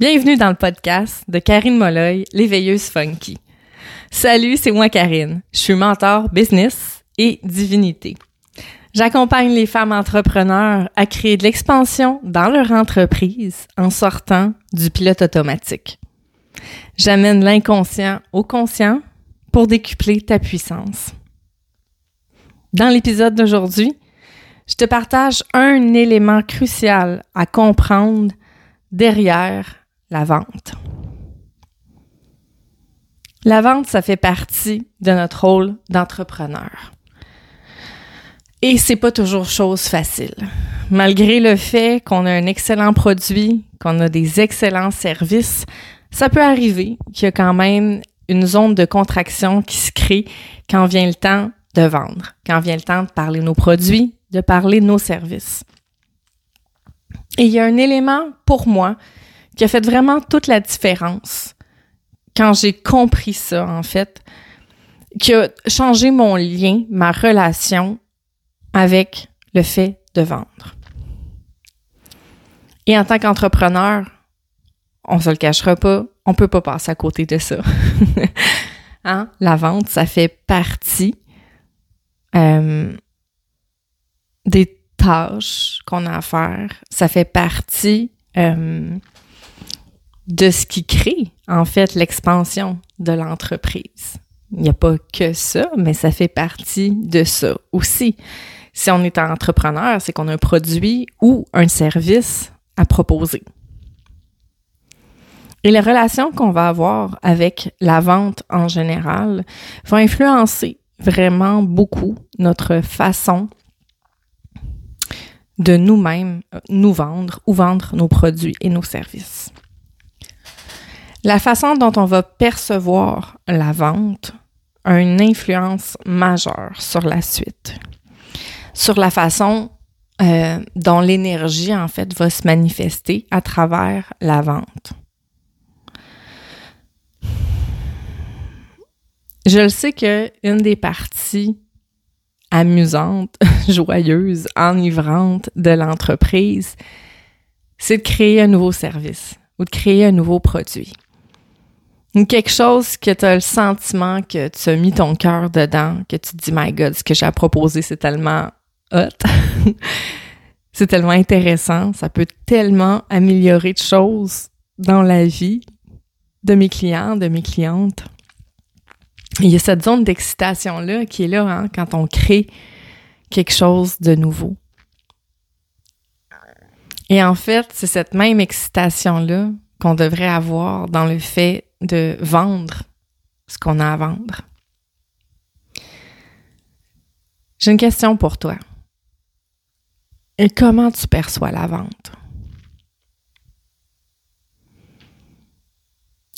Bienvenue dans le podcast de Karine Molloy, l'éveilleuse funky. Salut, c'est moi Karine. Je suis mentor business et divinité. J'accompagne les femmes entrepreneurs à créer de l'expansion dans leur entreprise en sortant du pilote automatique. J'amène l'inconscient au conscient pour décupler ta puissance. Dans l'épisode d'aujourd'hui, je te partage un élément crucial à comprendre derrière la vente. La vente, ça fait partie de notre rôle d'entrepreneur. Et c'est pas toujours chose facile. Malgré le fait qu'on a un excellent produit, qu'on a des excellents services, ça peut arriver qu'il y a quand même une zone de contraction qui se crée quand vient le temps de vendre, quand vient le temps de parler nos produits, de parler nos services. Et il y a un élément pour moi qui a fait vraiment toute la différence quand j'ai compris ça, en fait, qui a changé mon lien, ma relation avec le fait de vendre. Et en tant qu'entrepreneur, on se le cachera pas, on peut pas passer à côté de ça. hein? La vente, ça fait partie euh, des tâches qu'on a à faire. Ça fait partie euh, de ce qui crée, en fait, l'expansion de l'entreprise. Il n'y a pas que ça, mais ça fait partie de ça aussi. Si on est entrepreneur, c'est qu'on a un produit ou un service à proposer. Et les relations qu'on va avoir avec la vente en général vont influencer vraiment beaucoup notre façon de nous-mêmes nous vendre ou vendre nos produits et nos services. La façon dont on va percevoir la vente a une influence majeure sur la suite, sur la façon euh, dont l'énergie, en fait, va se manifester à travers la vente. Je le sais que une des parties amusantes, joyeuses, enivrantes de l'entreprise, c'est de créer un nouveau service ou de créer un nouveau produit quelque chose que tu as le sentiment que tu as mis ton cœur dedans, que tu te dis, my God, ce que j'ai à proposer, c'est tellement hot. c'est tellement intéressant. Ça peut tellement améliorer de choses dans la vie de mes clients, de mes clientes. Il y a cette zone d'excitation-là qui est là hein, quand on crée quelque chose de nouveau. Et en fait, c'est cette même excitation-là qu'on devrait avoir dans le fait de vendre ce qu'on a à vendre. J'ai une question pour toi. Et comment tu perçois la vente?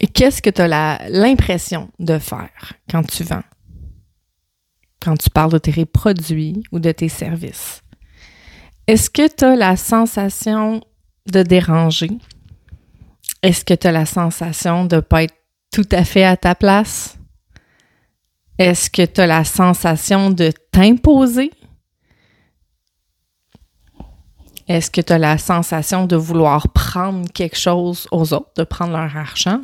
Et qu'est-ce que tu as l'impression de faire quand tu vends? Quand tu parles de tes produits ou de tes services? Est-ce que tu as la sensation de déranger? Est-ce que tu as la sensation de ne pas être tout à fait à ta place? Est-ce que tu as la sensation de t'imposer? Est-ce que tu as la sensation de vouloir prendre quelque chose aux autres, de prendre leur argent?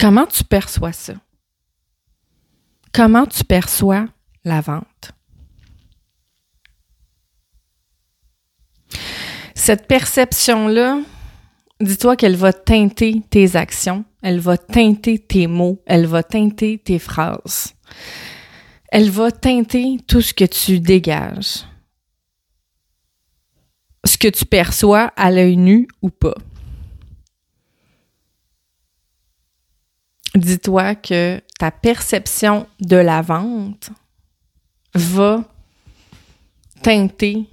Comment tu perçois ça? Comment tu perçois la vente? Cette perception-là, dis-toi qu'elle va teinter tes actions, elle va teinter tes mots, elle va teinter tes phrases. Elle va teinter tout ce que tu dégages. Ce que tu perçois à l'œil nu ou pas. Dis-toi que ta perception de la vente va teinter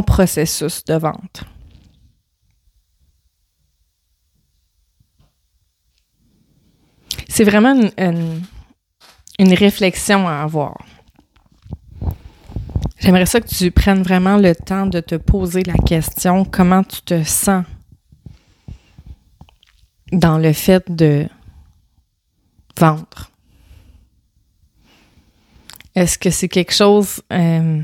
processus de vente? C'est vraiment une, réflexion à avoir. J'aimerais ça que tu prennes vraiment le temps de te poser la question comment tu te sens dans le fait de vendre? Est-ce que c'est quelque chose euh,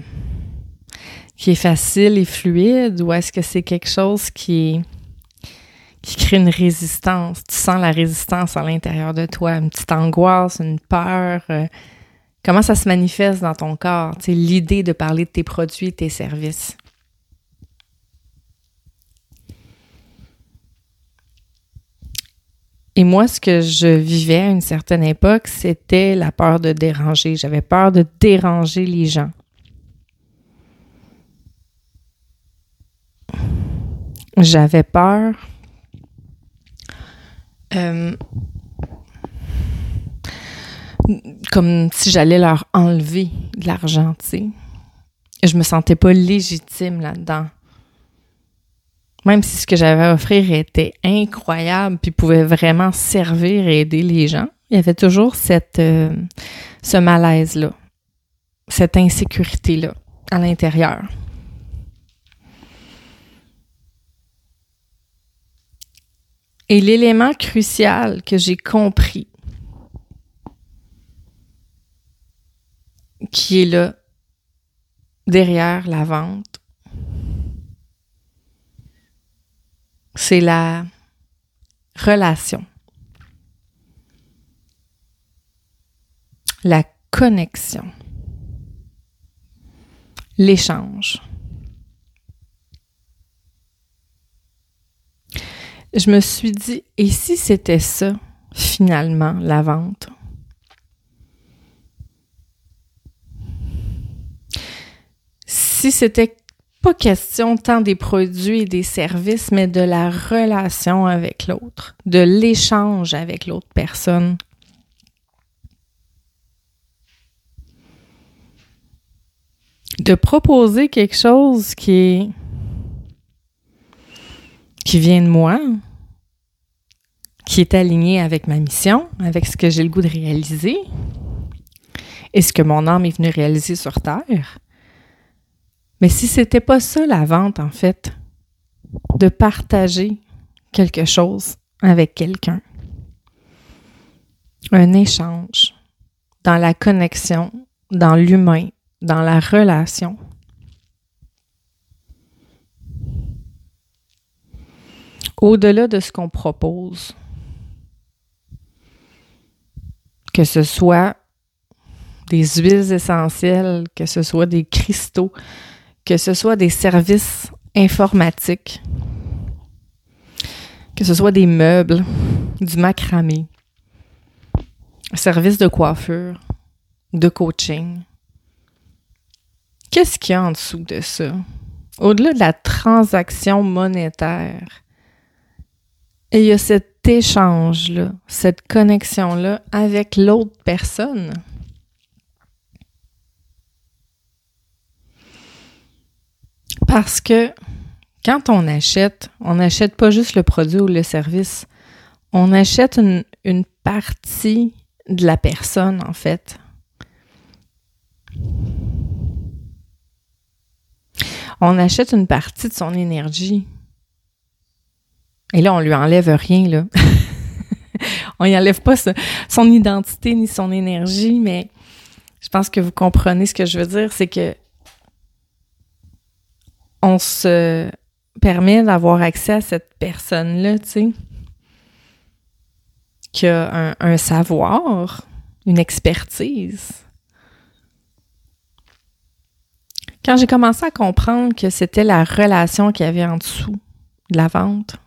qui est facile et fluide ou est-ce que c'est quelque chose qui crée une résistance? Tu sens la résistance à l'intérieur de toi, une petite angoisse, une peur. Euh, comment ça se manifeste dans ton corps? L'idée de parler de tes produits, tes services. Et moi, ce que je vivais à une certaine époque, c'était la peur de déranger. J'avais peur de déranger les gens. J'avais peur. Euh, comme si j'allais leur enlever de l'argent, tu sais. Je me sentais pas légitime là-dedans. Même si ce que j'avais à offrir était incroyable puis pouvait vraiment servir et aider les gens, il y avait toujours euh, ce malaise-là, cette insécurité-là à l'intérieur. Et l'élément crucial que j'ai compris, qui est là, derrière la vente, c'est la relation, la connexion, l'échange. Je me suis dit, et si c'était ça, finalement, la vente? Si c'était pas question tant des produits et des services, mais de la relation avec l'autre, de l'échange avec l'autre personne. De proposer quelque chose qui qui vient de moi, qui est aligné avec ma mission, avec ce que j'ai le goût de réaliser et ce que mon âme est venue réaliser sur Terre. Mais si c'était pas ça la vente, en fait, de partager quelque chose avec quelqu'un, un échange dans la connexion, dans l'humain, dans la relation, au-delà de ce qu'on propose, que ce soit des huiles essentielles, que ce soit des cristaux, que ce soit des services informatiques, que ce soit des meubles, du macramé, services de coiffure, de coaching. Qu'est-ce qu'il y a en dessous de ça? Au-delà de la transaction monétaire, il y a cet échange-là, cette connexion-là avec l'autre personne? Parce que quand on achète, on n'achète pas juste le produit ou le service, on achète une, une partie de la personne, en fait. On achète une partie de son énergie. Et là, on lui enlève rien, là. on y enlève pas son identité ni son énergie, mais je pense que vous comprenez ce que je veux dire, c'est que on se permet d'avoir accès à cette personne-là, tu sais, qui a un, un savoir, une expertise. Quand j'ai commencé à comprendre que c'était la relation qu'il y avait en dessous de la vente,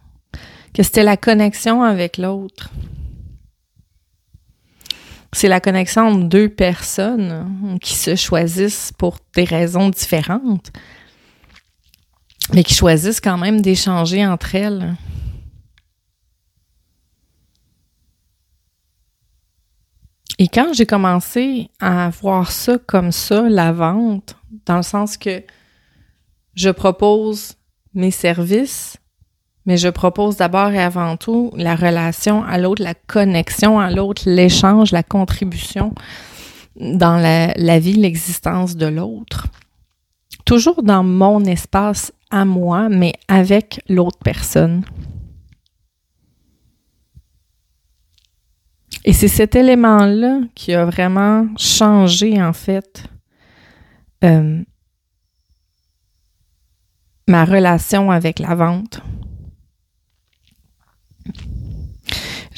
que c'était la connexion avec l'autre. C'est la connexion entre deux personnes qui se choisissent pour des raisons différentes, mais qui choisissent quand même d'échanger entre elles. Et quand j'ai commencé à voir ça comme ça, la vente, dans le sens que je propose mes services, mais je propose d'abord et avant tout la relation à l'autre, la connexion à l'autre, l'échange, la contribution dans la, vie, l'existence de l'autre. Toujours dans mon espace à moi, mais avec l'autre personne. Et c'est cet élément-là qui a vraiment changé, en fait, euh, ma relation avec la vente.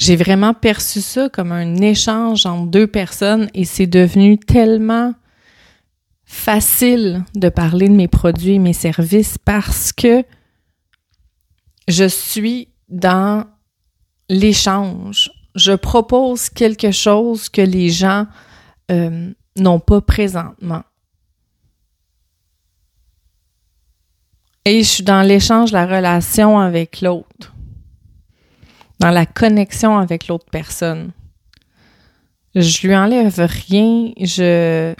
J'ai vraiment perçu ça comme un échange entre deux personnes et c'est devenu tellement facile de parler de mes produits et mes services parce que je suis dans l'échange. Je propose quelque chose que les gens euh, n'ont pas présentement. Et je suis dans l'échange, la relation avec l'autre, dans la connexion avec l'autre personne. Je lui enlève rien, je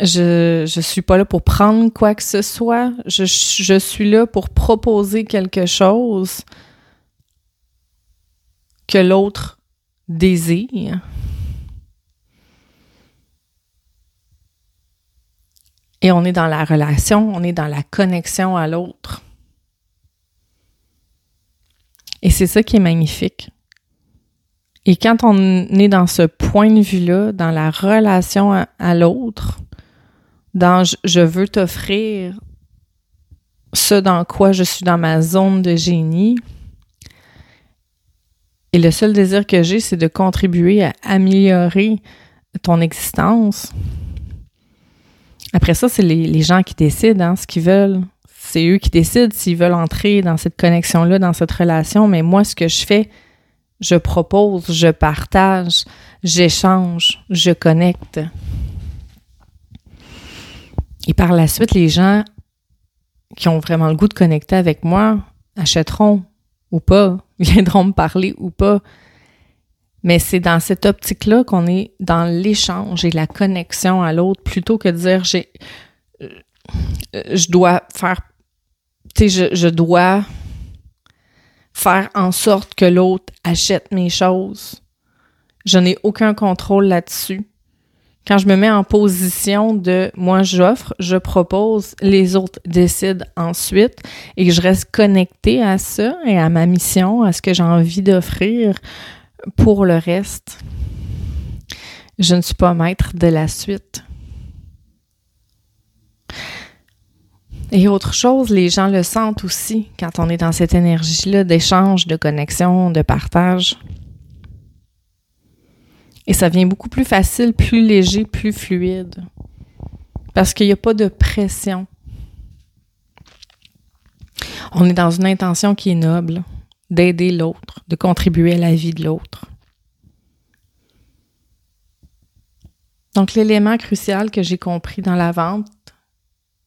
je je suis pas là pour prendre quoi que ce soit, je, je suis là pour proposer quelque chose que l'autre désire. Et on est dans la relation, on est dans la connexion à l'autre. Et c'est ça qui est magnifique. Et quand on est dans ce point de vue-là, dans la relation à, l'autre, dans je veux t'offrir ce dans quoi je suis dans ma zone de génie, et le seul désir que j'ai, c'est de contribuer à améliorer ton existence. Après ça, c'est les, gens qui décident hein, ce qu'ils veulent. C'est eux qui décident s'ils veulent entrer dans cette connexion-là, dans cette relation. Mais moi, ce que je fais, je propose, je partage, j'échange, je connecte. Et par la suite, les gens qui ont vraiment le goût de connecter avec moi achèteront ou pas, viendront me parler ou pas. Mais c'est dans cette optique-là qu'on est dans l'échange et la connexion à l'autre plutôt que de dire j'ai euh, je dois faire tu sais je, je dois faire en sorte que l'autre achète mes choses. Je n'ai aucun contrôle là-dessus. Quand je me mets en position de moi j'offre, je propose, les autres décident ensuite et que je reste connectée à ça et à ma mission, à ce que j'ai envie d'offrir pour le reste, je ne suis pas maître de la suite. Et autre chose, les gens le sentent aussi quand on est dans cette énergie-là d'échange, de connexion, de partage. Et ça vient beaucoup plus facile, plus léger, plus fluide. Parce qu'il n'y a pas de pression. On est dans une intention qui est noble, d'aider l'autre, de contribuer à la vie de l'autre. Donc l'élément crucial que j'ai compris dans la vente,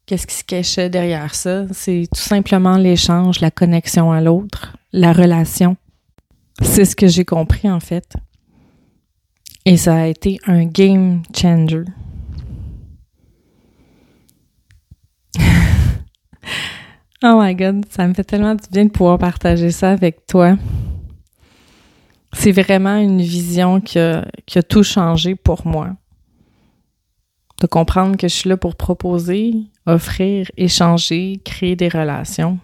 qu'est-ce qui se cachait derrière ça, c'est tout simplement l'échange, la connexion à l'autre, la relation. C'est ce que j'ai compris en fait. Et ça a été un game changer. oh my god, ça me fait tellement du bien de pouvoir partager ça avec toi. C'est vraiment une vision qui a, tout changé pour moi. De comprendre que je suis là pour proposer, offrir, échanger, créer des relations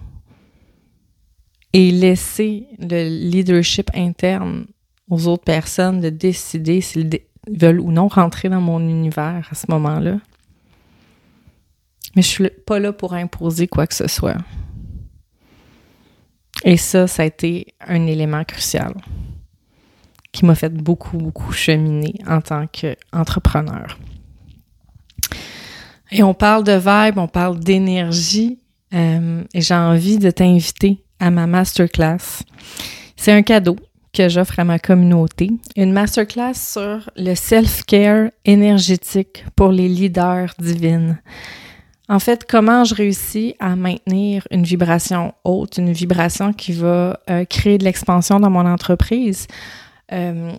et laisser le leadership interne aux autres personnes de décider s'ils veulent ou non rentrer dans mon univers à ce moment-là. Mais je suis pas là pour imposer quoi que ce soit. Et ça, ça a été un élément crucial qui m'a fait beaucoup, beaucoup cheminer en tant qu'entrepreneur. Et on parle de vibe, on parle d'énergie, euh, et j'ai envie de t'inviter à ma masterclass. C'est un cadeau que j'offre à ma communauté, une masterclass sur le self-care énergétique pour les leaders divines. En fait, comment je réussis à maintenir une vibration haute, une vibration qui va euh, créer de l'expansion dans mon entreprise? Euh,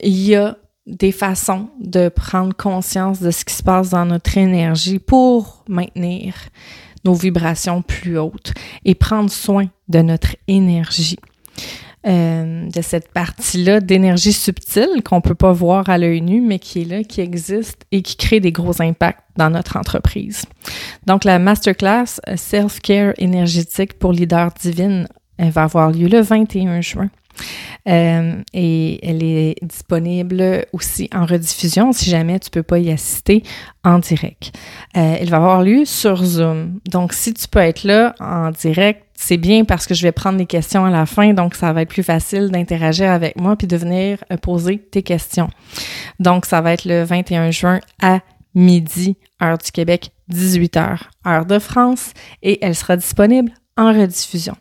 il y a des façons de prendre conscience de ce qui se passe dans notre énergie pour maintenir nos vibrations plus hautes et prendre soin de notre énergie. Euh, de cette partie-là d'énergie subtile qu'on peut pas voir à l'œil nu, mais qui est là, qui existe et qui crée des gros impacts dans notre entreprise. Donc, la masterclass euh, Self-Care énergétique pour leader divine, elle va avoir lieu le 21 juin. Euh, et elle est disponible aussi en rediffusion si jamais tu peux pas y assister en direct. Euh, elle va avoir lieu sur Zoom. Donc, si tu peux être là en direct, c'est bien parce que je vais prendre les questions à la fin, donc ça va être plus facile d'interagir avec moi puis de venir euh, poser tes questions. Donc, ça va être le 21 juin à midi, heure du Québec, 18h, heure de France, et elle sera disponible rediffusion.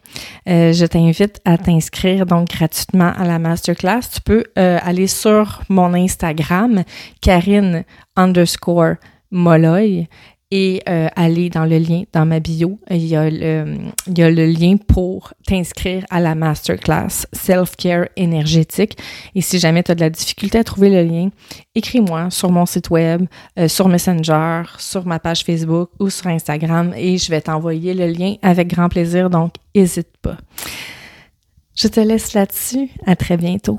Euh, je t'invite à t'inscrire donc gratuitement à la masterclass. Tu peux euh, aller sur mon Instagram, Karine underscore Molloy, et euh, aller dans le lien dans ma bio. Il y a le, lien pour t'inscrire à la masterclass Self-Care énergétique. Et si jamais tu as de la difficulté à trouver le lien, écris-moi sur mon site web, euh, sur Messenger, sur ma page Facebook ou sur Instagram et je vais t'envoyer le lien avec grand plaisir. Donc, n'hésite pas. Je te laisse là-dessus. À très bientôt.